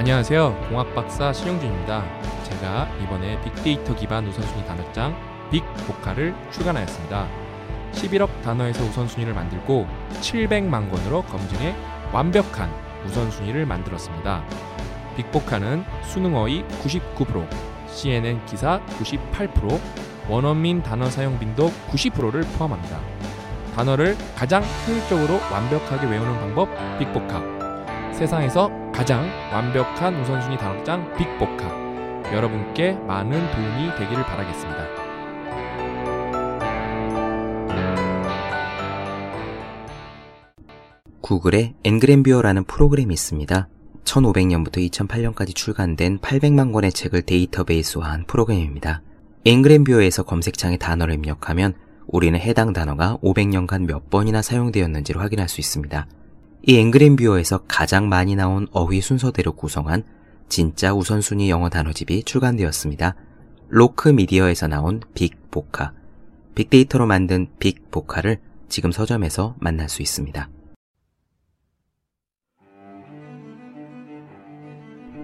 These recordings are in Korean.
안녕하세요. 공학박사 신영준입니다. 제가 이번에 빅데이터 기반 우선순위 단어장 빅보카를 출간하였습니다. 11억 단어에서 우선순위를 만들고 700만 권으로 검증해 완벽한 우선순위를 만들었습니다. 빅보카는 수능어휘 99%, CNN 기사 98%, 원어민 단어 사용 빈도 90%를 포함합니다. 단어를 가장 효율적으로 완벽하게 외우는 방법 빅보카. 세상에서 가장 완벽한 우선순위 단어장 빅보카. 여러분께 많은 도움이 되기를 바라겠습니다. 구글에 엔그램뷰어라는 프로그램이 있습니다. 1500년부터 2008년까지 출간된 800만 권의 책을 데이터베이스화한 프로그램입니다. 앵그램뷰어에서 검색창에 단어를 입력하면 우리는 해당 단어가 500년간 몇 번이나 사용되었는지를 확인할 수 있습니다. 이 앵그램뷰어에서 가장 많이 나온 어휘 순서대로 구성한 진짜 우선순위 영어 단어집이 출간되었습니다. 로크 미디어에서 나온 빅보카, 빅데이터로 만든 빅보카를 지금 서점에서 만날 수 있습니다.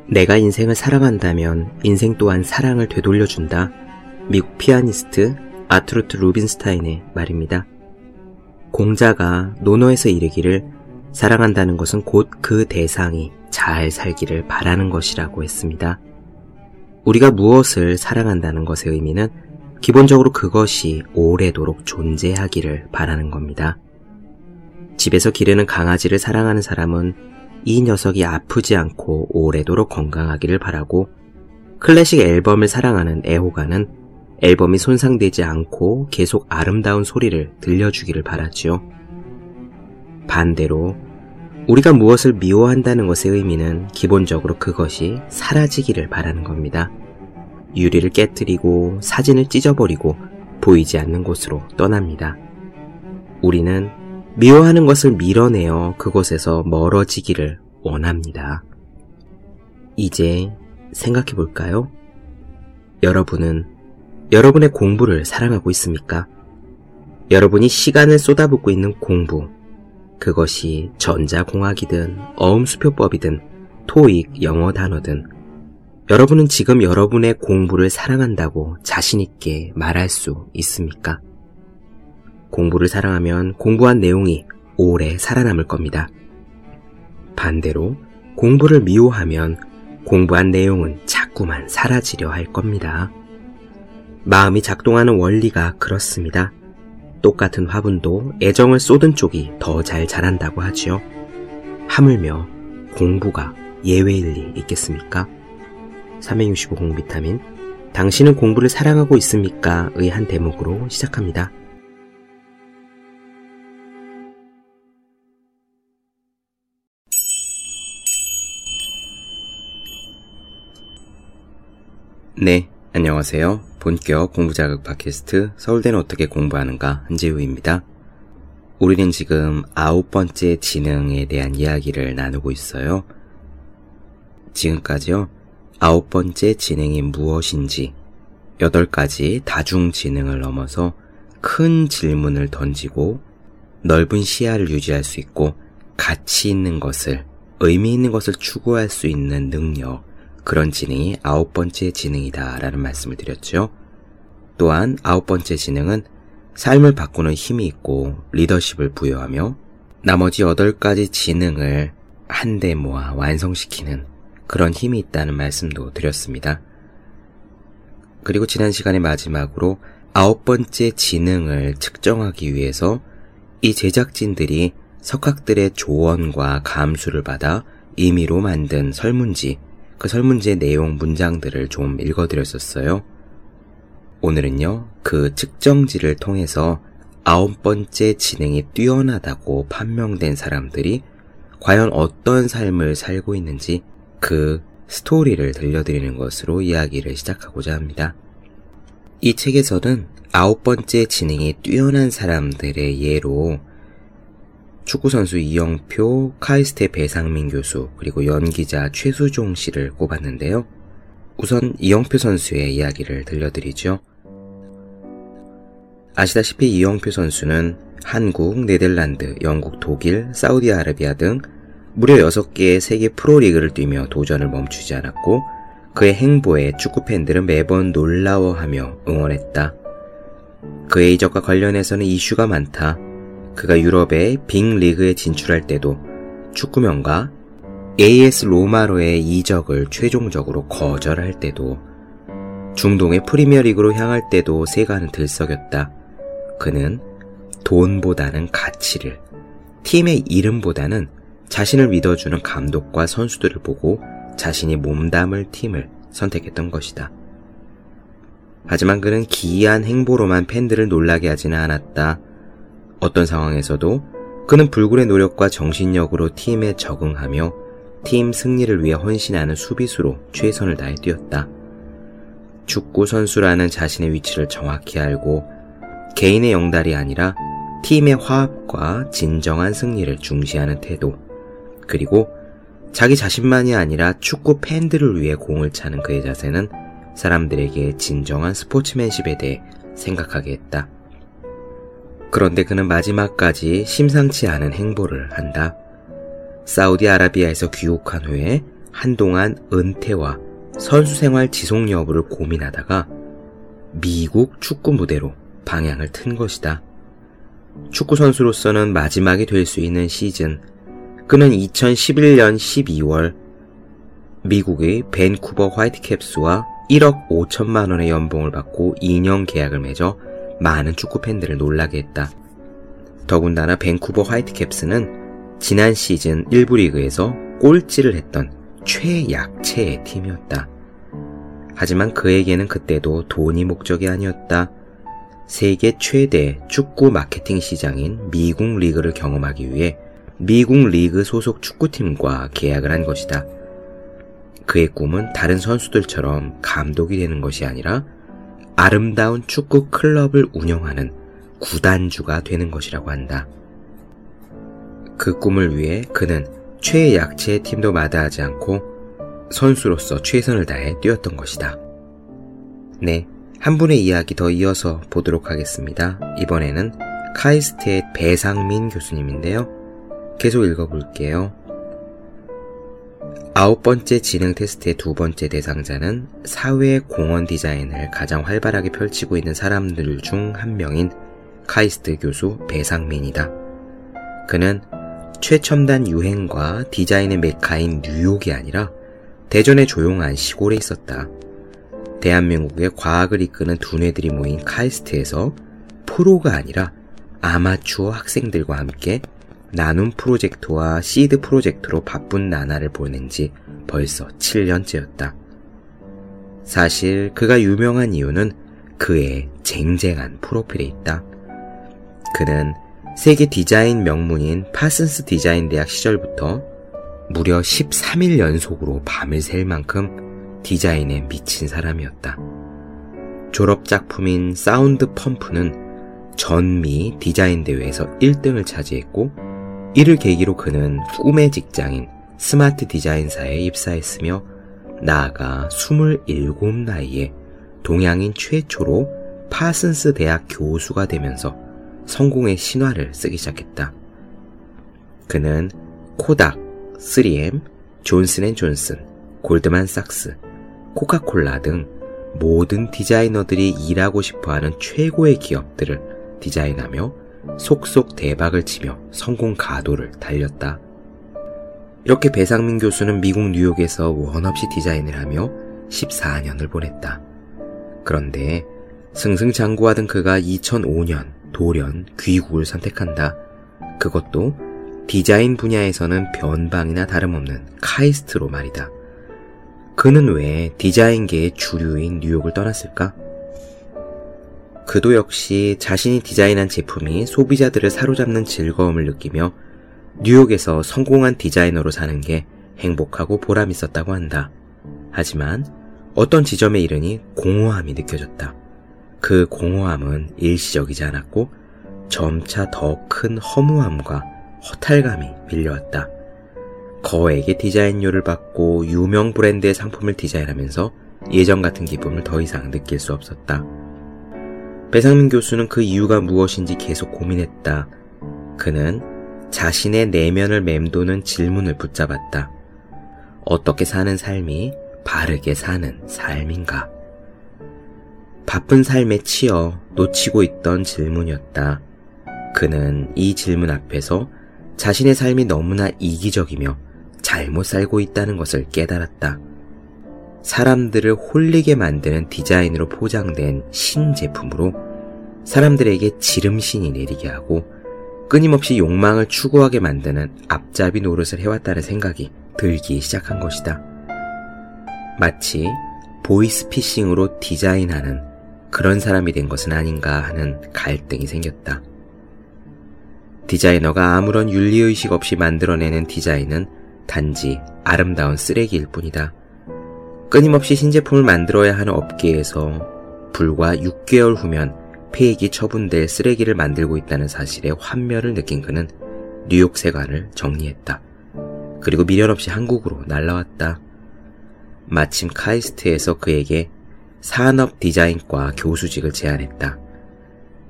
내가 인생을 사랑한다면 인생 또한 사랑을 되돌려준다. 미국 피아니스트 아트루트 루빈스타인의 말입니다. 공자가 논어에서 이르기를 사랑한다는 것은 곧 그 대상이 잘 살기를 바라는 것이라고 했습니다. 우리가 무엇을 사랑한다는 것의 의미는 기본적으로 그것이 오래도록 존재하기를 바라는 겁니다. 집에서 기르는 강아지를 사랑하는 사람은 이 녀석이 아프지 않고 오래도록 건강하기를 바라고 클래식 앨범을 사랑하는 애호가는 앨범이 손상되지 않고 계속 아름다운 소리를 들려주기를 바라지요. 반대로 우리가 무엇을 미워한다는 것의 의미는 기본적으로 그것이 사라지기를 바라는 겁니다. 유리를 깨뜨리고 사진을 찢어버리고 보이지 않는 곳으로 떠납니다. 우리는 미워하는 것을 밀어내어 그곳에서 멀어지기를 원합니다. 이제 생각해 볼까요? 여러분은 여러분의 공부를 사랑하고 있습니까? 여러분이 시간을 쏟아붓고 있는 공부, 그것이 전자공학이든 어음수표법이든 토익 영어 단어든 여러분은 지금 여러분의 공부를 사랑한다고 자신있게 말할 수 있습니까? 공부를 사랑하면 공부한 내용이 오래 살아남을 겁니다. 반대로 공부를 미워하면 공부한 내용은 자꾸만 사라지려 할 겁니다. 마음이 작동하는 원리가 그렇습니다. 똑같은 화분도 애정을 쏟은 쪽이 더 잘 자란다고 하지요. 하물며 공부가 예외일 리 있겠습니까? 365 공비타민 당신은 공부를 사랑하고 있습니까? 의 한 대목으로 시작합니다. 네, 안녕하세요. 본격 공부자극 팟캐스트 서울대는 어떻게 공부하는가 한재우입니다. 우리는 지금 아홉 번째 지능에 대한 이야기를 나누고 있어요. 지금까지요. 아홉 번째 지능이 무엇인지 여덟 가지 다중 지능을 넘어서 큰 질문을 던지고 넓은 시야를 유지할 수 있고 가치 있는 것을 의미 있는 것을 추구할 수 있는 능력 그런 지능이 아홉 번째 지능이다 라는 말씀을 드렸죠. 또한 아홉 번째 지능은 삶을 바꾸는 힘이 있고 리더십을 부여하며 나머지 여덟 가지 지능을 한데 모아 완성시키는 그런 힘이 있다는 말씀도 드렸습니다. 그리고 지난 시간의 마지막으로 아홉 번째 지능을 측정하기 위해서 이 제작진들이 석학들의 조언과 감수를 받아 임의로 만든 설문지 그 설문지의 내용 문장들을 좀 읽어드렸었어요. 오늘은요, 그 측정지를 통해서 아홉 번째 지능이 뛰어나다고 판명된 사람들이 과연 어떤 삶을 살고 있는지 그 스토리를 들려드리는 것으로 이야기를 시작하고자 합니다. 이 책에서는 아홉 번째 지능이 뛰어난 사람들의 예로 축구선수 이영표, 카이스트 배상민 교수, 그리고 연기자 최수종 씨를 꼽았는데요. 우선 이영표 선수의 이야기를 들려드리죠. 아시다시피 이영표 선수는 한국, 네덜란드, 영국, 독일, 사우디아라비아 등 무려 6개의 세계 프로리그를 뛰며 도전을 멈추지 않았고 그의 행보에 축구 팬들은 매번 놀라워하며 응원했다. 그의 이적과 관련해서는 이슈가 많다. 그가 유럽의 빅리그에 진출할 때도 축구명과 AS 로마로의 이적을 최종적으로 거절할 때도 중동의 프리미어리그로 향할 때도 세가는 들썩였다. 그는 돈보다는 가치를, 팀의 이름보다는 자신을 믿어주는 감독과 선수들을 보고 자신이 몸담을 팀을 선택했던 것이다. 하지만 그는 기이한 행보로만 팬들을 놀라게 하지는 않았다. 어떤 상황에서도 그는 불굴의 노력과 정신력으로 팀에 적응하며 팀 승리를 위해 헌신하는 수비수로 최선을 다해 뛰었다. 축구 선수라는 자신의 위치를 정확히 알고 개인의 영달이 아니라 팀의 화합과 진정한 승리를 중시하는 태도, 그리고 자기 자신만이 아니라 축구 팬들을 위해 공을 차는 그의 자세는 사람들에게 진정한 스포츠맨십에 대해 생각하게 했다. 그런데 그는 마지막까지 심상치 않은 행보를 한다. 사우디아라비아에서 귀국한 후에 한동안 은퇴와 선수 생활 지속 여부를 고민하다가 미국 축구 무대로 방향을 튼 것이다. 축구 선수로서는 마지막이 될 수 있는 시즌. 그는 2011년 12월 미국의 밴쿠버 화이트캡스와 1억 5천만 원의 연봉을 받고 2년 계약을 맺어 많은 축구 팬들을 놀라게 했다. 더군다나 밴쿠버 화이트캡스는 지난 시즌 1부 리그에서 꼴찌를 했던 최약체의 팀이었다. 하지만 그에게는 그때도 돈이 목적이 아니었다. 세계 최대 축구 마케팅 시장인 미국 리그를 경험하기 위해 미국 리그 소속 축구팀과 계약을 한 것이다. 그의 꿈은 다른 선수들처럼 감독이 되는 것이 아니라 아름다운 축구 클럽을 운영하는 구단주가 되는 것이라고 한다. 그 꿈을 위해 그는 최약체의 팀도 마다하지 않고 선수로서 최선을 다해 뛰었던 것이다. 네, 한 분의 이야기 더 이어서 보도록 하겠습니다. 이번에는 카이스트의 배상민 교수님인데요. 계속 읽어볼게요. 아홉 번째 지능 테스트의 두 번째 대상자는 사회 공헌 디자인을 가장 활발하게 펼치고 있는 사람들 중 한 명인 카이스트 교수 배상민이다. 그는 최첨단 유행과 디자인의 메카인 뉴욕이 아니라 대전의 조용한 시골에 있었다. 대한민국의 과학을 이끄는 두뇌들이 모인 카이스트에서 프로가 아니라 아마추어 학생들과 함께 나눔 프로젝트와 시드 프로젝트로 바쁜 나날을 보낸 지 벌써 7년째였다. 사실 그가 유명한 이유는 그의 쟁쟁한 프로필에 있다. 그는 세계 디자인 명문인 파슨스 디자인 대학 시절부터 무려 13일 연속으로 밤을 샐 만큼 디자인에 미친 사람이었다. 졸업 작품인 사운드 펌프는 전미 디자인 대회에서 1등을 차지했고 이를 계기로 그는 꿈의 직장인 스마트 디자인사에 입사했으며 나아가 27 나이에 동양인 최초로 파슨스 대학 교수가 되면서 성공의 신화를 쓰기 시작했다. 그는 코닥, 3M, 존슨앤존슨, 골드만삭스, 코카콜라 등 모든 디자이너들이 일하고 싶어하는 최고의 기업들을 디자인하며 속속 대박을 치며 성공 가도를 달렸다. 이렇게 배상민 교수는 미국 뉴욕에서 원없이 디자인을 하며 14년을 보냈다. 그런데 승승장구하던 그가 2005년 돌연 귀국을 선택한다. 그것도 디자인 분야에서는 변방이나 다름없는 카이스트로 말이다. 그는 왜 디자인계의 주류인 뉴욕을 떠났을까? 그도 역시 자신이 디자인한 제품이 소비자들을 사로잡는 즐거움을 느끼며 뉴욕에서 성공한 디자이너로 사는 게 행복하고 보람 있었다고 한다. 하지만 어떤 지점에 이르니 공허함이 느껴졌다. 그 공허함은 일시적이지 않았고 점차 더 큰 허무함과 허탈감이 밀려왔다. 거액의 디자인료를 받고 유명 브랜드의 상품을 디자인하면서 예전 같은 기쁨을 더 이상 느낄 수 없었다. 배상민 교수는 그 이유가 무엇인지 계속 고민했다. 그는 자신의 내면을 맴도는 질문을 붙잡았다. 어떻게 사는 삶이 바르게 사는 삶인가? 바쁜 삶에 치여 놓치고 있던 질문이었다. 그는 이 질문 앞에서 자신의 삶이 너무나 이기적이며 잘못 살고 있다는 것을 깨달았다. 사람들을 홀리게 만드는 디자인으로 포장된 신제품으로 사람들에게 지름신이 내리게 하고 끊임없이 욕망을 추구하게 만드는 앞잡이 노릇을 해왔다는 생각이 들기 시작한 것이다. 마치 보이스피싱으로 디자인하는 그런 사람이 된 것은 아닌가 하는 갈등이 생겼다. 디자이너가 아무런 윤리의식 없이 만들어내는 디자인은 단지 아름다운 쓰레기일 뿐이다. 끊임없이 신제품을 만들어야 하는 업계에서 불과 6개월 후면 폐익이 처분될 쓰레기를 만들고 있다는 사실에 환멸을 느낀 그는 뉴욕 세관을 정리했다. 그리고 미련 없이 한국으로 날라왔다. 마침 카이스트에서 그에게 산업 디자인과 교수직을 제안했다.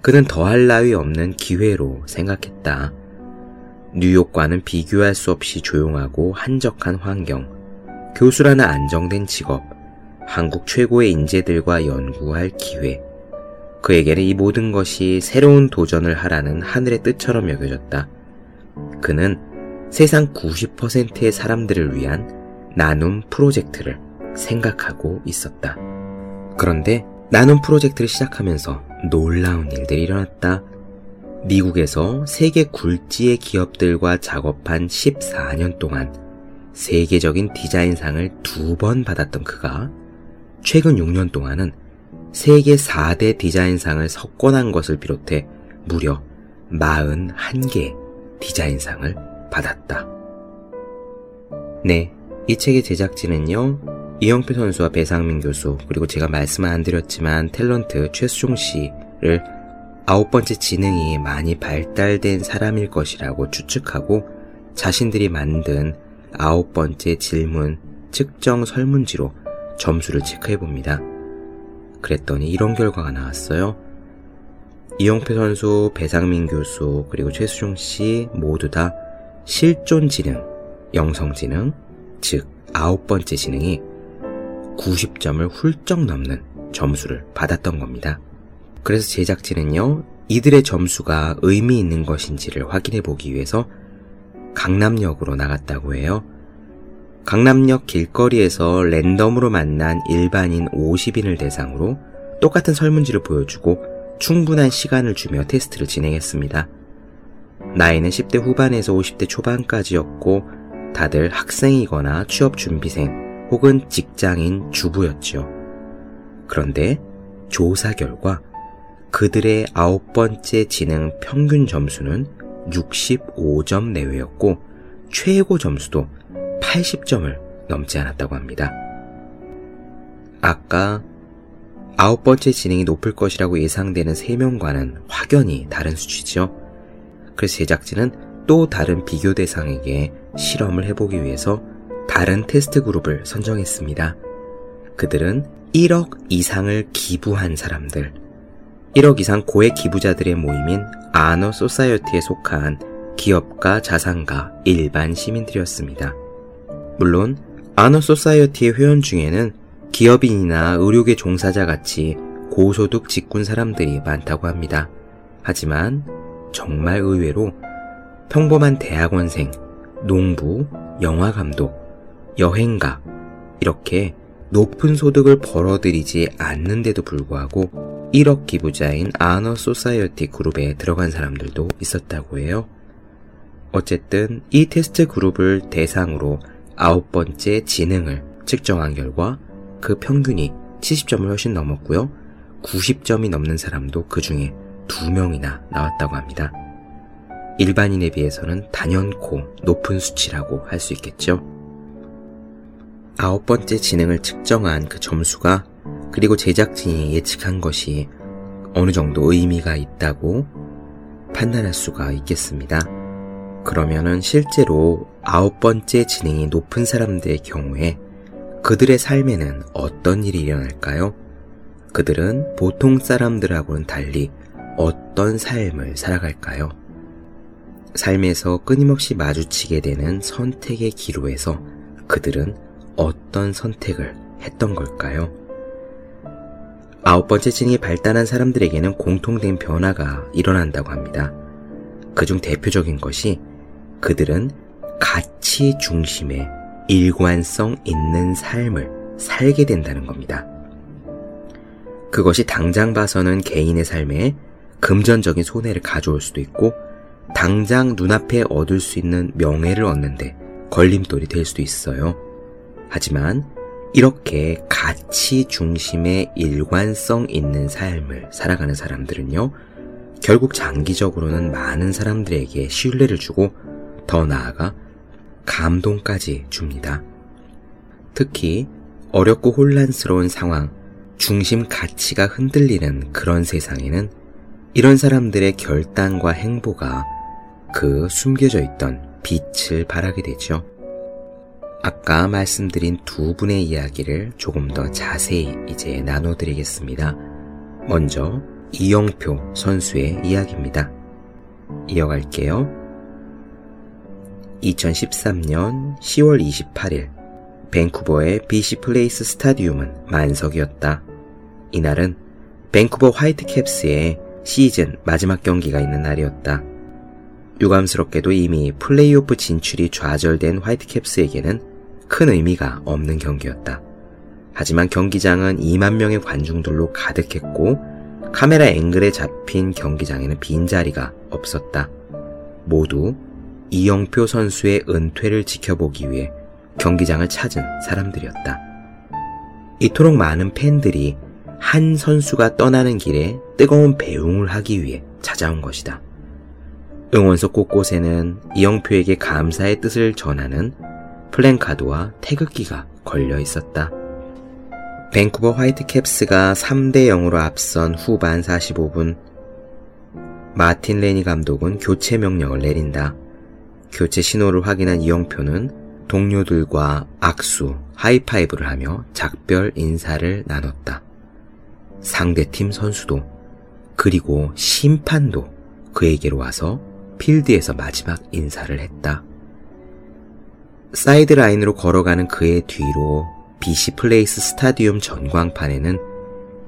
그는 더할 나위 없는 기회로 생각했다. 뉴욕과는 비교할 수 없이 조용하고 한적한 환경, 교수라는 안정된 직업, 한국 최고의 인재들과 연구할 기회. 그에게는 이 모든 것이 새로운 도전을 하라는 하늘의 뜻처럼 여겨졌다. 그는 세상 90%의 사람들을 위한 나눔 프로젝트를 생각하고 있었다. 그런데 나눔 프로젝트를 시작하면서 놀라운 일들이 일어났다. 미국에서 세계 굴지의 기업들과 작업한 14년 동안 세계적인 디자인상을 두 번 받았던 그가 최근 6년 동안은 세계 4대 디자인상을 석권한 것을 비롯해 무려 41개 디자인상을 받았다. 네, 이 책의 제작진은요, 이영표 선수와 배상민 교수, 그리고 제가 말씀은 안 드렸지만 탤런트 최수종 씨를 아홉 번째 지능이 많이 발달된 사람일 것이라고 추측하고 자신들이 만든 아홉 번째 질문 측정 설문지로 점수를 체크해 봅니다. 그랬더니 이런 결과가 나왔어요. 이영표 선수, 배상민 교수, 그리고 최수종 씨 모두 다 실존 지능, 영성 지능, 즉 아홉 번째 지능이 90점을 훌쩍 넘는 점수를 받았던 겁니다. 그래서 제작진은요, 이들의 점수가 의미 있는 것인지를 확인해 보기 위해서 강남역으로 나갔다고 해요. 강남역 길거리에서 랜덤으로 만난 일반인 50인을 대상으로 똑같은 설문지를 보여주고 충분한 시간을 주며 테스트를 진행했습니다. 나이는 10대 후반에서 50대 초반까지였고 다들 학생이거나 취업준비생 혹은 직장인 주부였죠. 그런데 조사 결과 그들의 아홉 번째 지능 평균 점수는 65점 내외였고 최고 점수도 80점을 넘지 않았다고 합니다. 아까 아홉 번째 지능이 높을 것이라고 예상되는 3명과는 확연히 다른 수치죠. 그래서 제작진은 또 다른 비교 대상에게 실험을 해보기 위해서 다른 테스트 그룹을 선정했습니다. 그들은 1억 이상을 기부한 사람들, 1억 이상 고액 기부자들의 모임인 아너 소사이어티에 속한 기업가, 자산가, 일반 시민들이었습니다. 물론 아너 소사이어티의 회원 중에는 기업인이나 의료계 종사자 같이 고소득 직군 사람들이 많다고 합니다. 하지만 정말 의외로 평범한 대학원생, 농부, 영화감독, 여행가, 이렇게 높은 소득을 벌어들이지 않는데도 불구하고 1억 기부자인 아너 소사이어티 그룹에 들어간 사람들도 있었다고 해요. 어쨌든 이 테스트 그룹을 대상으로 아홉 번째 지능을 측정한 결과 그 평균이 70점을 훨씬 넘었고요. 90점이 넘는 사람도 그 중에 2명이나 나왔다고 합니다. 일반인에 비해서는 단연코 높은 수치라고 할 수 있겠죠. 아홉 번째 지능을 측정한 그 점수가 그리고 제작진이 예측한 것이 어느 정도 의미가 있다고 판단할 수가 있겠습니다. 그러면은 실제로 아홉 번째 지능이 높은 사람들의 경우에 그들의 삶에는 어떤 일이 일어날까요? 그들은 보통 사람들하고는 달리 어떤 삶을 살아갈까요? 삶에서 끊임없이 마주치게 되는 선택의 기로에서 그들은 어떤 선택을 했던 걸까요? 아홉 번째 층이 발달한 사람들에게는 공통된 변화가 일어난다고 합니다. 그중 대표적인 것이 그들은 가치 중심의 일관성 있는 삶을 살게 된다는 겁니다. 그것이 당장 봐서는 개인의 삶에 금전적인 손해를 가져올 수도 있고 당장 눈앞에 얻을 수 있는 명예를 얻는데 걸림돌이 될 수도 있어요. 하지만 이렇게 가치 중심의 일관성 있는 삶을 살아가는 사람들은요, 결국 장기적으로는 많은 사람들에게 신뢰를 주고 더 나아가 감동까지 줍니다. 특히 어렵고 혼란스러운 상황, 중심 가치가 흔들리는 그런 세상에는 이런 사람들의 결단과 행보가 그 숨겨져 있던 빛을 발하게 되죠. 아까 말씀드린 두 분의 이야기를 조금 더 자세히 이제 나눠드리겠습니다. 먼저 이영표 선수의 이야기입니다. 이어갈게요. 2013년 10월 28일 밴쿠버의 BC 플레이스 스타디움은 만석이었다. 이날은 밴쿠버 화이트캡스의 시즌 마지막 경기가 있는 날이었다. 유감스럽게도 이미 플레이오프 진출이 좌절된 화이트캡스에게는 큰 의미가 없는 경기였다. 하지만 경기장은 2만 명의 관중들로 가득했고 카메라 앵글에 잡힌 경기장에는 빈자리가 없었다. 모두 이영표 선수의 은퇴를 지켜보기 위해 경기장을 찾은 사람들이었다. 이토록 많은 팬들이 한 선수가 떠나는 길에 뜨거운 배웅을 하기 위해 찾아온 것이다. 응원석 곳곳에는 이영표에게 감사의 뜻을 전하는 플랜카드와 태극기가 걸려 있었다. 밴쿠버 화이트캡스가 3대 0으로 앞선 후반 45분 마틴 레니 감독은 교체 명령을 내린다. 교체 신호를 확인한 이영표는 동료들과 악수, 하이파이브를 하며 작별 인사를 나눴다. 상대팀 선수도 그리고 심판도 그에게로 와서 필드에서 마지막 인사를 했다. 사이드 라인으로 걸어가는 그의 뒤로 BC 플레이스 스타디움 전광판에는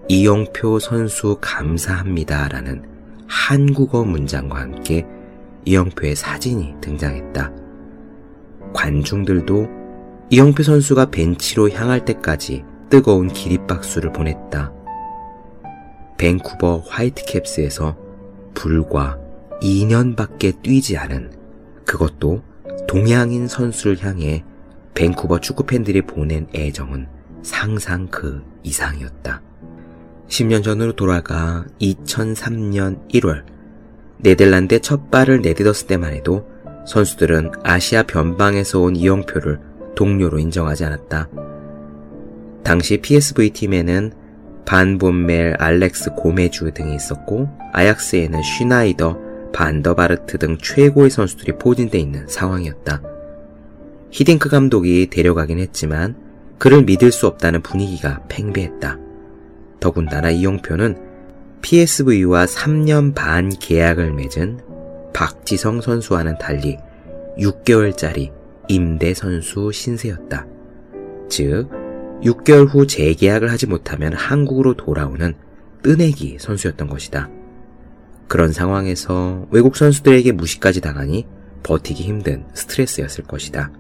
이영표 선수 감사합니다라는 한국어 문장과 함께 이영표의 사진이 등장했다. 관중들도 이영표 선수가 벤치로 향할 때까지 뜨거운 기립박수를 보냈다. 밴쿠버 화이트캡스에서 불과 2년밖에 뛰지 않은 그것도 동양인 선수를 향해 밴쿠버 축구 팬들이 보낸 애정은 상상 그 이상이었다. 10년 전으로 돌아가 2003년 1월 네덜란드에 첫 발을 내딛었을 때만 해도 선수들은 아시아 변방에서 온 이영표를 동료로 인정하지 않았다. 당시 PSV 팀에는 반 본멜, 알렉스 고메주 등이 있었고 아약스에는 슈나이더, 반더바르트 등 최고의 선수들이 포진돼 있는 상황이었다. 히딩크 감독이 데려가긴 했지만 그를 믿을 수 없다는 분위기가 팽배했다. 더군다나 이용표는 PSV와 3년 반 계약을 맺은 박지성 선수와는 달리 6개월짜리 임대 선수 신세였다. 즉, 6개월 후 재계약을 하지 못하면 한국으로 돌아오는 뜨내기 선수였던 것이다. 그런 상황에서 외국 선수들에게 무시까지 당하니 버티기 힘든 스트레스였을 것이다.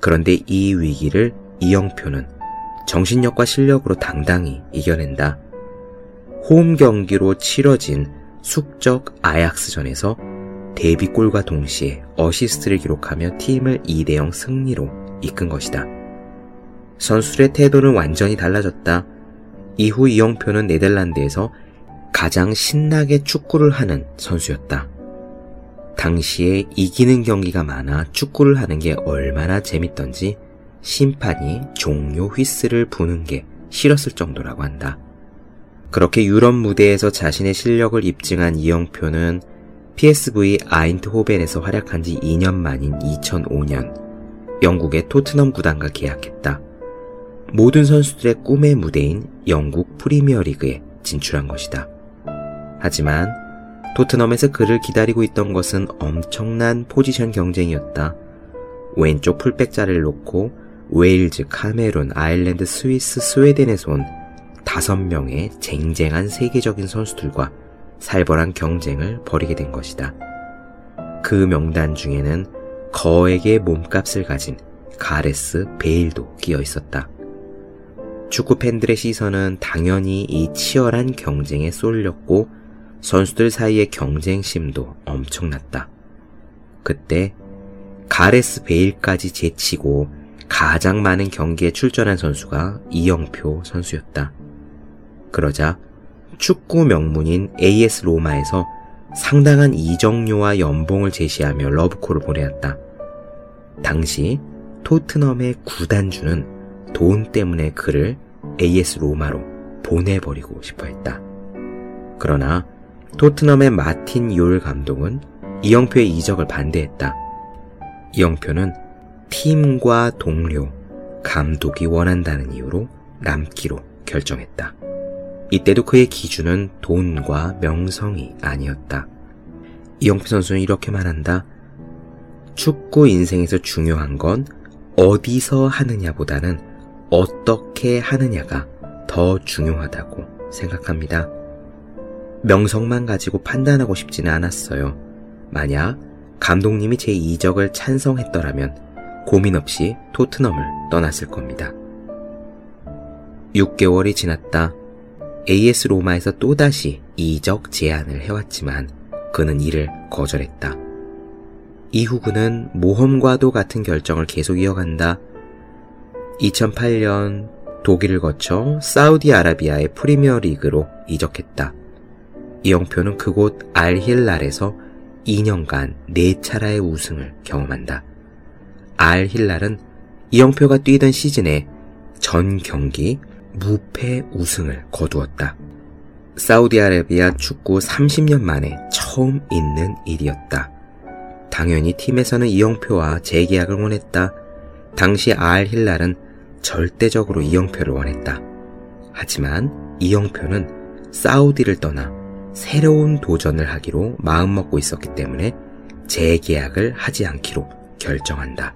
그런데 이 위기를 이영표는 정신력과 실력으로 당당히 이겨낸다. 홈 경기로 치러진 숙적 아약스전에서 데뷔골과 동시에 어시스트를 기록하며 팀을 2대0 승리로 이끈 것이다. 선수들의 태도는 완전히 달라졌다. 이후 이영표는 네덜란드에서 가장 신나게 축구를 하는 선수였다. 당시에 이기는 경기가 많아 축구를 하는 게 얼마나 재밌던지 심판이 종료 휘스를 부는 게 싫었을 정도라고 한다. 그렇게 유럽 무대에서 자신의 실력을 입증한 이영표는 PSV 아인트호벤에서 활약한 지 2년 만인 2005년 영국의 토트넘 구단과 계약했다. 모든 선수들의 꿈의 무대인 영국 프리미어리그에 진출한 것이다. 하지만 토트넘에서 그를 기다리고 있던 것은 엄청난 포지션 경쟁이었다. 왼쪽 풀백 자리를 놓고 웨일즈, 카메룬, 아일랜드, 스위스, 스웨덴에서 온 다섯 명의 쟁쟁한 세계적인 선수들과 살벌한 경쟁을 벌이게 된 것이다. 그 명단 중에는 거액의 몸값을 가진 가레스 베일도 끼어 있었다. 축구 팬들의 시선은 당연히 이 치열한 경쟁에 쏠렸고 선수들 사이의 경쟁심도 엄청났다. 그때 가레스 베일까지 제치고 가장 많은 경기에 출전한 선수가 이영표 선수였다. 그러자 축구 명문인 AS 로마에서 상당한 이적료와 연봉을 제시하며 러브콜을 보내었다. 당시 토트넘의 구단주는 돈 때문에 그를 AS 로마로 보내버리고 싶어 했다. 그러나 토트넘의 마틴 요일 감독은 이영표의 이적을 반대했다. 이영표는 팀과 동료, 감독이 원한다는 이유로 남기로 결정했다. 이때도 그의 기준은 돈과 명성이 아니었다. 이영표 선수는 이렇게 말한다. 축구 인생에서 중요한 건 어디서 하느냐보다는 어떻게 하느냐가 더 중요하다고 생각합니다. 명성만 가지고 판단하고 싶지는 않았어요. 만약 감독님이 제 이적을 찬성했더라면 고민 없이 토트넘을 떠났을 겁니다. 6개월이 지났다. AS 로마에서 또다시 이적 제안을 해왔지만 그는 이를 거절했다. 이후 그는 모험과도 같은 결정을 계속 이어간다. 2008년 독일을 거쳐 사우디아라비아의 프리미어 리그로 이적했다. 이영표는 그곳 알힐랄에서 2년간 4차례의 우승을 경험한다. 알힐랄은 이영표가 뛰던 시즌에 전 경기 무패 우승을 거두었다. 사우디아라비아 축구 30년 만에 처음 있는 일이었다. 당연히 팀에서는 이영표와 재계약을 원했다. 당시 알힐랄은 절대적으로 이영표를 원했다. 하지만 이영표는 사우디를 떠나 새로운 도전을 하기로 마음먹고 있었기 때문에 재계약을 하지 않기로 결정한다.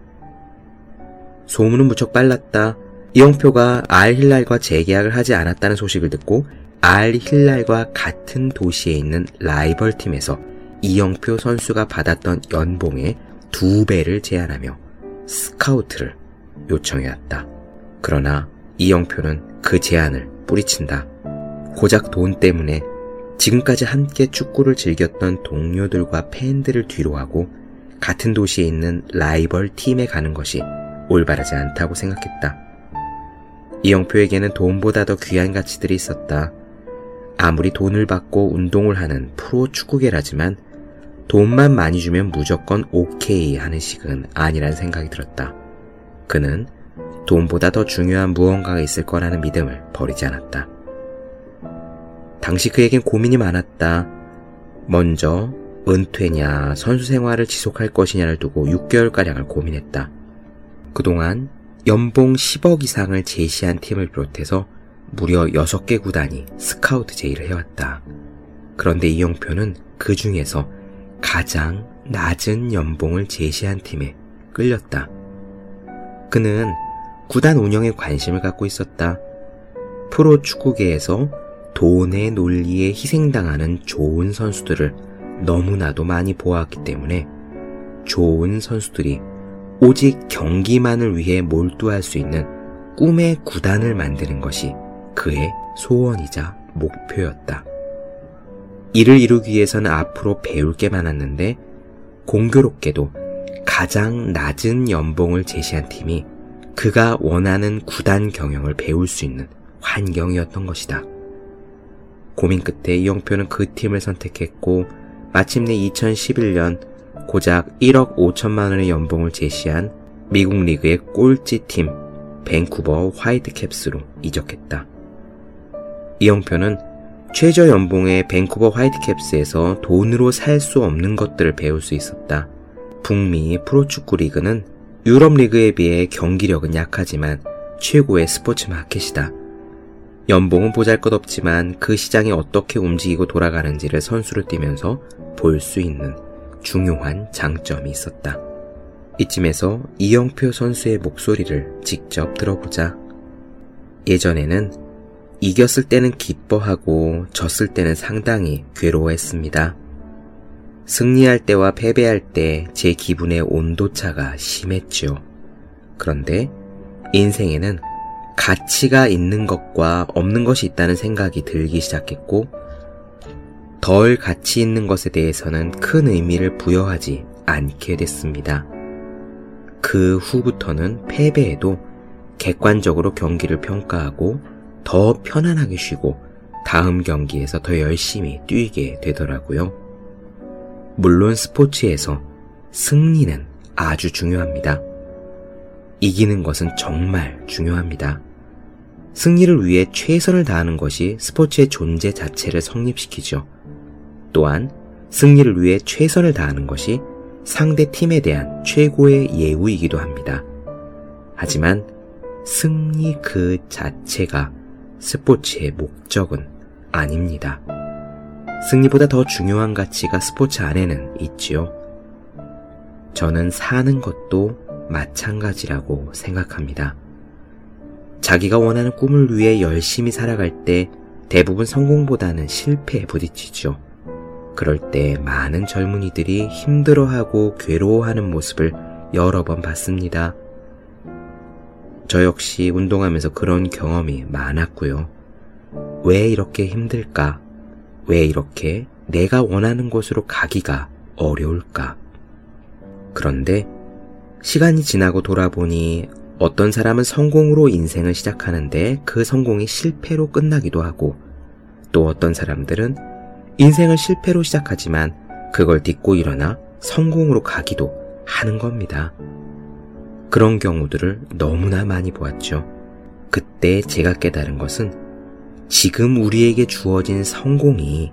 소문은 무척 빨랐다. 이영표가 알힐랄과 재계약을 하지 않았다는 소식을 듣고 알힐랄과 같은 도시에 있는 라이벌 팀에서 이영표 선수가 받았던 연봉의 두 배를 제안하며 스카우트를 요청해왔다. 그러나 이영표는 그 제안을 뿌리친다. 고작 돈 때문에 지금까지 함께 축구를 즐겼던 동료들과 팬들을 뒤로하고 같은 도시에 있는 라이벌 팀에 가는 것이 올바르지 않다고 생각했다. 이영표에게는 돈보다 더 귀한 가치들이 있었다. 아무리 돈을 받고 운동을 하는 프로 축구계라지만 돈만 많이 주면 무조건 오케이 하는 식은 아니란 생각이 들었다. 그는 돈보다 더 중요한 무언가가 있을 거라는 믿음을 버리지 않았다. 당시 그에겐 고민이 많았다. 먼저 은퇴냐 선수 생활을 지속할 것이냐를 두고 6개월가량을 고민했다. 그동안 연봉 10억 이상을 제시한 팀을 비롯해서 무려 6개 구단이 스카우트 제의를 해왔다. 그런데 이영표는 그 중에서 가장 낮은 연봉을 제시한 팀에 끌렸다. 그는 구단 운영에 관심을 갖고 있었다. 프로 축구계에서 돈의 논리에 희생당하는 좋은 선수들을 너무나도 많이 보았기 때문에 좋은 선수들이 오직 경기만을 위해 몰두할 수 있는 꿈의 구단을 만드는 것이 그의 소원이자 목표였다. 이를 이루기 위해서는 앞으로 배울 게 많았는데 공교롭게도 가장 낮은 연봉을 제시한 팀이 그가 원하는 구단 경영을 배울 수 있는 환경이었던 것이다. 고민 끝에 이영표는 그 팀을 선택했고 마침내 2011년 고작 1억 5천만 원의 연봉을 제시한 미국 리그의 꼴찌 팀 밴쿠버 화이트캡스로 이적했다. 이영표는 최저 연봉의 밴쿠버 화이트캡스에서 돈으로 살 수 없는 것들을 배울 수 있었다. 북미 프로축구 리그는 유럽 리그에 비해 경기력은 약하지만 최고의 스포츠 마켓이다. 연봉은 보잘 것 없지만 그 시장이 어떻게 움직이고 돌아가는지를 선수로 뛰면서 볼 수 있는 중요한 장점이 있었다. 이쯤에서 이영표 선수의 목소리를 직접 들어보자. 예전에는 이겼을 때는 기뻐하고 졌을 때는 상당히 괴로워했습니다. 승리할 때와 패배할 때 제 기분의 온도차가 심했죠. 그런데 인생에는 가치가 있는 것과 없는 것이 있다는 생각이 들기 시작했고, 덜 가치 있는 것에 대해서는 큰 의미를 부여하지 않게 됐습니다. 그 후부터는 패배에도 객관적으로 경기를 평가하고 더 편안하게 쉬고 다음 경기에서 더 열심히 뛰게 되더라고요. 물론 스포츠에서 승리는 아주 중요합니다. 이기는 것은 정말 중요합니다. 승리를 위해 최선을 다하는 것이 스포츠의 존재 자체를 성립시키죠. 또한 승리를 위해 최선을 다하는 것이 상대 팀에 대한 최고의 예우이기도 합니다. 하지만 승리 그 자체가 스포츠의 목적은 아닙니다. 승리보다 더 중요한 가치가 스포츠 안에는 있지요. 저는 사는 것도 마찬가지라고 생각합니다. 자기가 원하는 꿈을 위해 열심히 살아갈 때 대부분 성공보다는 실패에 부딪히죠. 그럴 때 많은 젊은이들이 힘들어하고 괴로워하는 모습을 여러 번 봤습니다. 저 역시 운동하면서 그런 경험이 많았고요. 왜 이렇게 힘들까? 왜 이렇게 내가 원하는 곳으로 가기가 어려울까? 그런데 시간이 지나고 돌아보니 어떤 사람은 성공으로 인생을 시작하는데 그 성공이 실패로 끝나기도 하고 또 어떤 사람들은 인생을 실패로 시작하지만 그걸 딛고 일어나 성공으로 가기도 하는 겁니다. 그런 경우들을 너무나 많이 보았죠. 그때 제가 깨달은 것은 지금 우리에게 주어진 성공이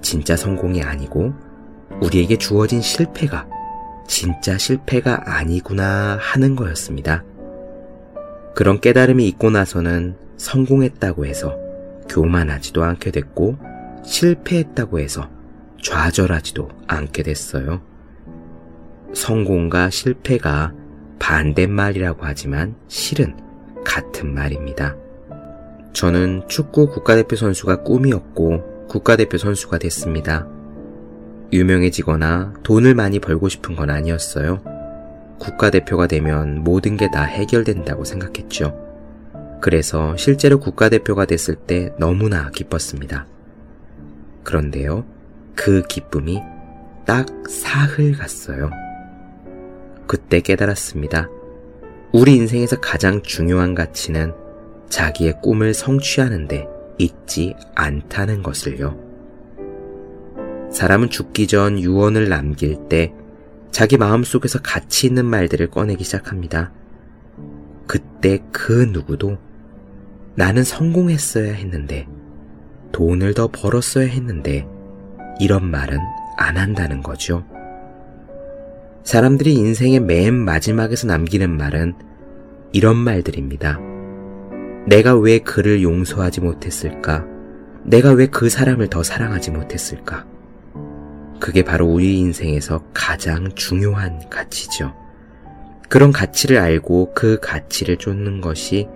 진짜 성공이 아니고 우리에게 주어진 실패가 진짜 실패가 아니구나 하는 거였습니다. 그런 깨달음이 있고 나서는 성공했다고 해서 교만하지도 않게 됐고 실패했다고 해서 좌절하지도 않게 됐어요. 성공과 실패가 반대말이라고 하지만 실은 같은 말입니다. 저는 축구 국가대표 선수가 꿈이었고 국가대표 선수가 됐습니다. 유명해지거나 돈을 많이 벌고 싶은 건 아니었어요. 국가대표가 되면 모든 게 다 해결된다고 생각했죠. 그래서 실제로 국가대표가 됐을 때 너무나 기뻤습니다. 그런데요, 그 기쁨이 딱 사흘 갔어요. 그때 깨달았습니다. 우리 인생에서 가장 중요한 가치는 자기의 꿈을 성취하는데 있지 않다는 것을요. 사람은 죽기 전 유언을 남길 때 자기 마음속에서 가치 있는 말들을 꺼내기 시작합니다. 그때 그 누구도 나는 성공했어야 했는데 돈을 더 벌었어야 했는데 이런 말은 안 한다는 거죠. 사람들이 인생의 맨 마지막에서 남기는 말은 이런 말들입니다. 내가 왜 그를 용서하지 못했을까? 내가 왜 그 사람을 더 사랑하지 못했을까? 그게 바로 우리 인생에서 가장 중요한 가치죠. 그런 가치를 알고 그 가치를 쫓는 것이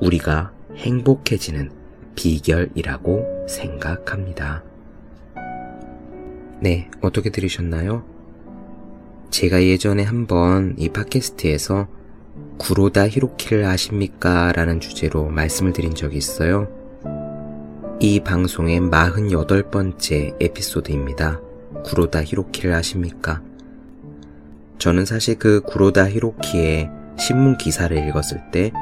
우리가 행복해지는 비결이라고 생각합니다. 네, 어떻게 들으셨나요? 제가 예전에 한번 이 팟캐스트에서 구로다 히로키를 아십니까? 라는 주제로 말씀을 드린 적이 있어요. 이 방송의 48번째 에피소드입니다. 구로다 히로키를 아십니까? 저는 사실 그 구로다 히로키의 신문 기사를 읽었을 때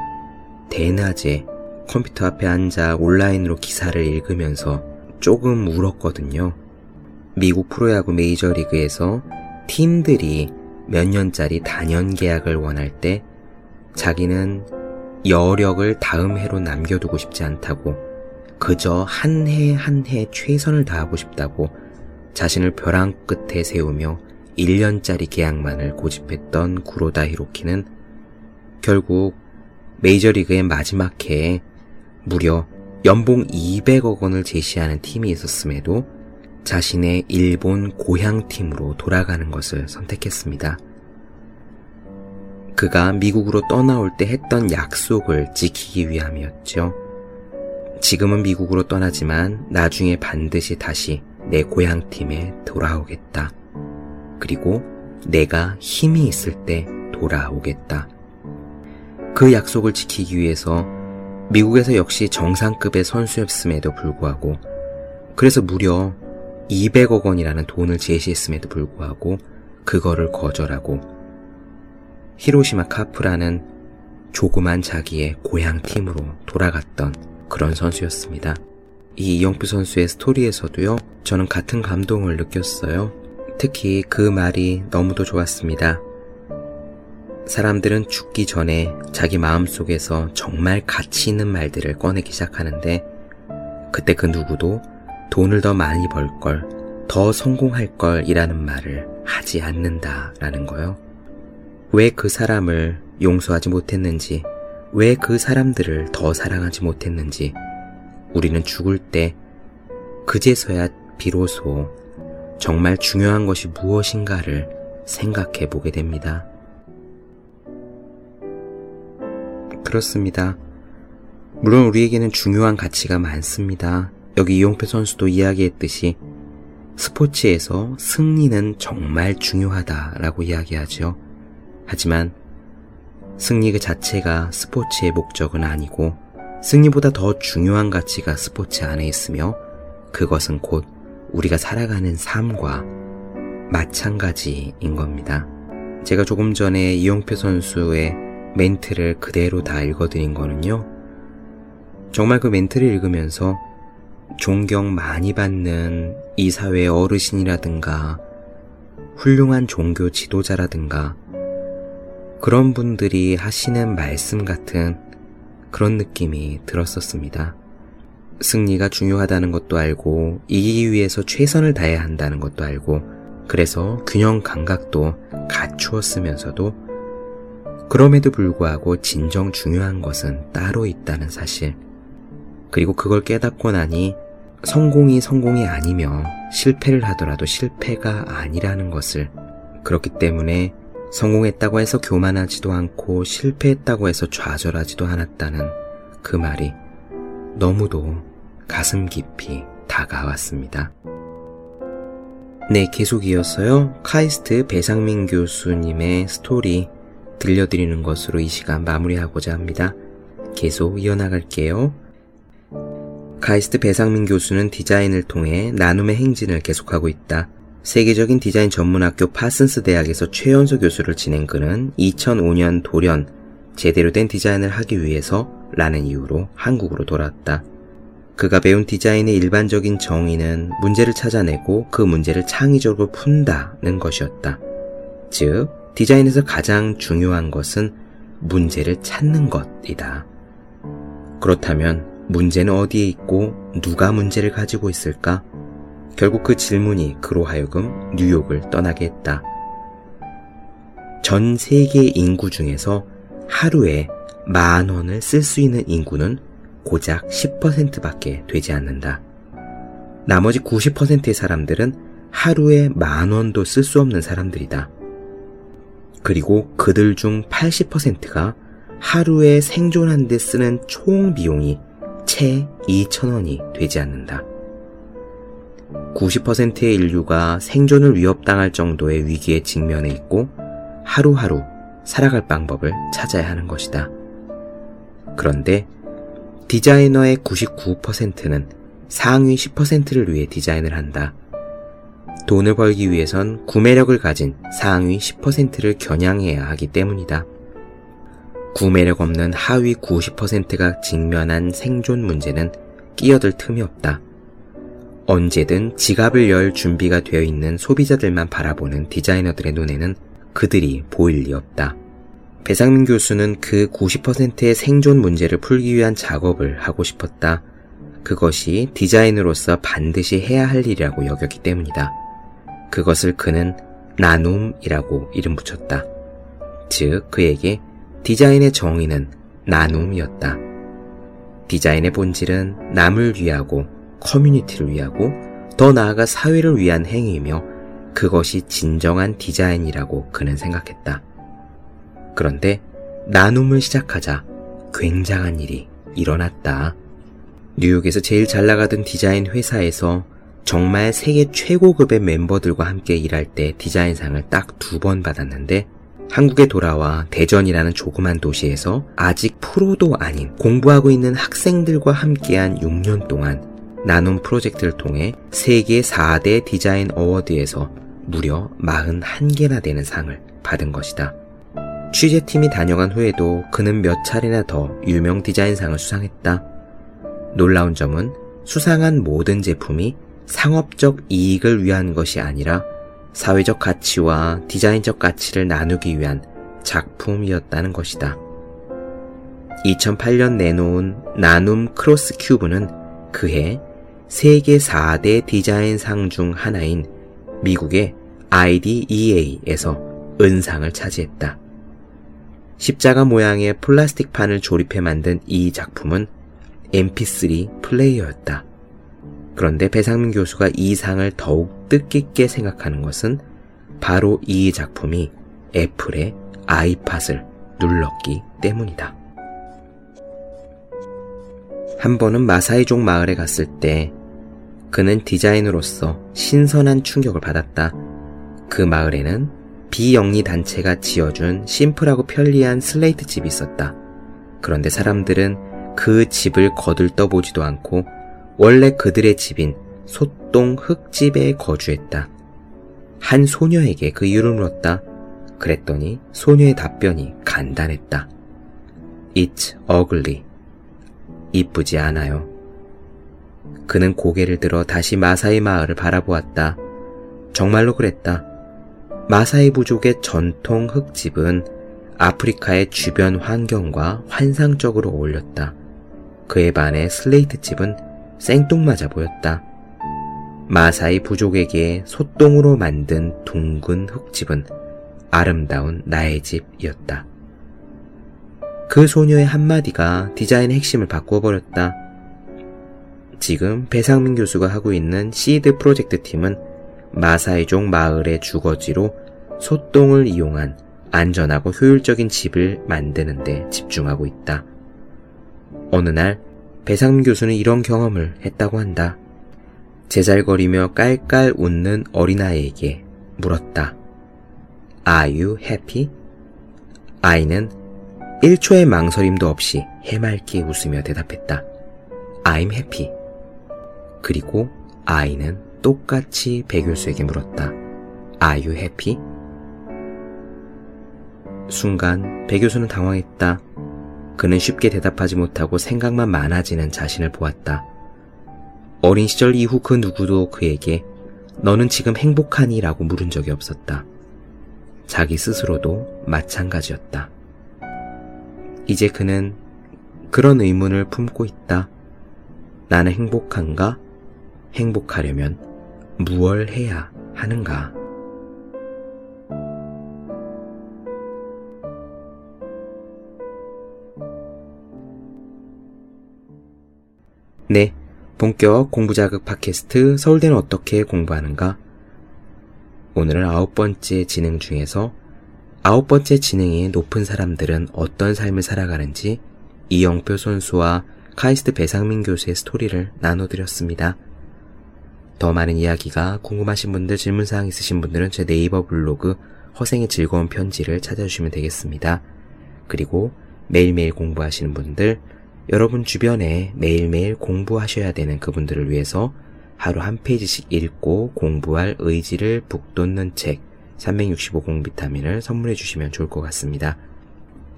대낮에 컴퓨터 앞에 앉아 온라인으로 기사를 읽으면서 조금 울었거든요. 미국 프로야구 메이저리그에서 팀들이 몇 년짜리 단연 계약을 원할 때 자기는 여력을 다음 해로 남겨두고 싶지 않다고 그저 한 해 한해 최선을 다하고 싶다고 자신을 벼랑 끝에 세우며 1년짜리 계약만을 고집했던 구로다 히로키는 결국 메이저리그의 마지막 해에 무려 연봉 200억 원을 제시하는 팀이 있었음에도 자신의 일본 고향팀으로 돌아가는 것을 선택했습니다. 그가 미국으로 떠나올 때 했던 약속을 지키기 위함이었죠. 지금은 미국으로 떠나지만 나중에 반드시 다시 내 고향팀에 돌아오겠다. 그리고 내가 힘이 있을 때 돌아오겠다. 그 약속을 지키기 위해서 미국에서 역시 정상급의 선수였음에도 불구하고 그래서 무려 200억 원이라는 돈을 제시했음에도 불구하고 그거를 거절하고 히로시마 카프라는 조그만 자기의 고향 팀으로 돌아갔던 그런 선수였습니다. 이 이영표 선수의 스토리에서도요, 저는 같은 감동을 느꼈어요. 특히 그 말이 너무도 좋았습니다. 사람들은 죽기 전에 자기 마음속에서 정말 가치 있는 말들을 꺼내기 시작하는데, 그때 그 누구도 돈을 더 많이 벌 걸, 더 성공할 걸 이라는 말을 하지 않는다라는 거요. 왜 그 사람을 용서하지 못했는지, 왜 그 사람들을 더 사랑하지 못했는지, 우리는 죽을 때 그제서야 비로소 정말 중요한 것이 무엇인가를 생각해 보게 됩니다. 그렇습니다. 물론 우리에게는 중요한 가치가 많습니다. 여기 이용표 선수도 이야기했듯이 스포츠에서 승리는 정말 중요하다라고 이야기하죠. 하지만 승리 그 자체가 스포츠의 목적은 아니고 승리보다 더 중요한 가치가 스포츠 안에 있으며 그것은 곧 우리가 살아가는 삶과 마찬가지인 겁니다. 제가 조금 전에 이용표 선수의 멘트를 그대로 다 읽어드린 거는요. 정말 그 멘트를 읽으면서 존경 많이 받는 이 사회의 어르신이라든가 훌륭한 종교 지도자라든가 그런 분들이 하시는 말씀 같은 그런 느낌이 들었었습니다. 승리가 중요하다는 것도 알고 이기기 위해서 최선을 다해야 한다는 것도 알고 그래서 균형 감각도 갖추었으면서도 그럼에도 불구하고 진정 중요한 것은 따로 있다는 사실. 그리고 그걸 깨닫고 나니 성공이 성공이 아니며 실패를 하더라도 실패가 아니라는 것을 그렇기 때문에 성공했다고 해서 교만하지도 않고 실패했다고 해서 좌절하지도 않았다는 그 말이 너무도 가슴 깊이 다가왔습니다. 네, 계속 이어서요. 카이스트 배상민 교수님의 스토리 들려드리는 것으로 이 시간 마무리하고자 합니다. 계속 이어나갈게요. 카이스트 배상민 교수는 디자인을 통해 나눔의 행진을 계속하고 있다. 세계적인 디자인 전문학교 파슨스 대학에서 최연소 교수를 지낸 그는 2005년 돌연 제대로 된 디자인을 하기 위해서 라는 이유로 한국으로 돌아왔다. 그가 배운 디자인의 일반적인 정의는 문제를 찾아내고 그 문제를 창의적으로 푼다는 것이었다. 즉, 디자인에서 가장 중요한 것은 문제를 찾는 것이다. 그렇다면 문제는 어디에 있고 누가 문제를 가지고 있을까? 결국 그 질문이 그로 하여금 뉴욕을 떠나게 했다. 전 세계 인구 중에서 하루에 만 원을 쓸 수 있는 인구는 고작 10%밖에 되지 않는다. 나머지 90%의 사람들은 하루에 만 원도 쓸 수 없는 사람들이다. 그리고 그들 중 80%가 하루에 생존한 데 쓰는 총 비용이 채 2천원이 되지 않는다. 90%의 인류가 생존을 위협당할 정도의 위기에 직면해 있고 하루하루 살아갈 방법을 찾아야 하는 것이다. 그런데 디자이너의 99%는 상위 10%를 위해 디자인을 한다. 돈을 벌기 위해선 구매력을 가진 상위 10%를 겨냥해야 하기 때문이다. 구매력 없는 하위 90%가 직면한 생존 문제는 끼어들 틈이 없다. 언제든 지갑을 열 준비가 되어 있는 소비자들만 바라보는 디자이너들의 눈에는 그들이 보일 리 없다. 배상민 교수는 그 90%의 생존 문제를 풀기 위한 작업을 하고 싶었다. 그것이 디자인으로서 반드시 해야 할 일이라고 여겼기 때문이다. 그것을 그는 나눔이라고 이름 붙였다. 즉, 그에게 디자인의 정의는 나눔이었다. 디자인의 본질은 남을 위하고 커뮤니티를 위하고 더 나아가 사회를 위한 행위이며 그것이 진정한 디자인이라고 그는 생각했다. 그런데 나눔을 시작하자 굉장한 일이 일어났다. 뉴욕에서 제일 잘 나가던 디자인 회사에서 정말 세계 최고급의 멤버들과 함께 일할 때 디자인상을 딱 두 번 받았는데 한국에 돌아와 대전이라는 조그만 도시에서 아직 프로도 아닌 공부하고 있는 학생들과 함께한 6년 동안 나눔 프로젝트를 통해 세계 4대 디자인 award에서 무려 41개나 되는 상을 받은 것이다. 취재팀이 다녀간 후에도 그는 몇 차례나 더 유명 디자인상을 수상했다. 놀라운 점은 수상한 모든 제품이 상업적 이익을 위한 것이 아니라 사회적 가치와 디자인적 가치를 나누기 위한 작품이었다는 것이다. 2008년 내놓은 나눔 크로스 큐브는 그해 세계 4대 디자인상 중 하나인 미국의 IDEA에서 은상을 차지했다. 십자가 모양의 플라스틱 판을 조립해 만든 이 작품은 MP3 플레이어였다. 그런데 배상민 교수가 이 상을 더욱 뜻깊게 생각하는 것은 바로 이 작품이 애플의 아이팟을 눌렀기 때문이다. 한 번은 마사이족 마을에 갔을 때 그는 디자인으로서 신선한 충격을 받았다. 그 마을에는 비영리 단체가 지어준 심플하고 편리한 슬레이트 집이 있었다. 그런데 사람들은 그 집을 거들떠보지도 않고 원래 그들의 집인 소똥 흙집에 거주했다. 한 소녀에게 그 이유를 물었다. 그랬더니 소녀의 답변이 간단했다. It's ugly. 이쁘지 않아요. 그는 고개를 들어 다시 마사이 마을을 바라보았다. 정말로 그랬다. 마사이 부족의 전통 흙집은 아프리카의 주변 환경과 환상적으로 어울렸다. 그에 반해 슬레이트 집은 생뚱맞아 보였다. 마사이 부족에게 소똥으로 만든 둥근 흙집은 아름다운 나의 집이었다. 그 소녀의 한마디가 디자인의 핵심을 바꾸어 버렸다. 지금 배상민 교수가 하고 있는 시드 프로젝트 팀은 마사이족 마을의 주거지로 소똥을 이용한 안전하고 효율적인 집을 만드는데 집중하고 있다. 어느 날 배상민 교수는 이런 경험을 했다고 한다. 제잘거리며 깔깔 웃는 어린아이에게 물었다. Are you happy? 아이는 1초의 망설임도 없이 해맑게 웃으며 대답했다. I'm happy. 그리고 아이는 똑같이 배 교수에게 물었다. Are you happy? 순간 배 교수는 당황했다. 그는 쉽게 대답하지 못하고 생각만 많아지는 자신을 보았다. 어린 시절 이후 그 누구도 그에게 너는 지금 행복하니? 라고 물은 적이 없었다. 자기 스스로도 마찬가지였다. 이제 그는 그런 의문을 품고 있다. 나는 행복한가? 행복하려면 무얼 해야 하는가? 네. 본격 공부자극 팟캐스트 서울대는 어떻게 공부하는가? 오늘은 아홉 번째 진행 중에서 아홉 번째 진행이 높은 사람들은 어떤 삶을 살아가는지 이영표 선수와 카이스트 배상민 교수의 스토리를 나눠드렸습니다. 더 많은 이야기가 궁금하신 분들, 질문사항 있으신 분들은 제 네이버 블로그 허생의 즐거운 편지를 찾아주시면 되겠습니다. 그리고 매일매일 공부하시는 분들, 여러분 주변에 매일매일 공부하셔야 되는 그분들을 위해서 하루 한 페이지씩 읽고 공부할 의지를 북돋는 책 365공 비타민을 선물해 주시면 좋을 것 같습니다.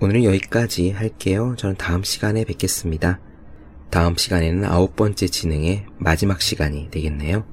오늘은 여기까지 할게요. 저는 다음 시간에 뵙겠습니다. 다음 시간에는 아홉 번째 진행의 마지막 시간이 되겠네요.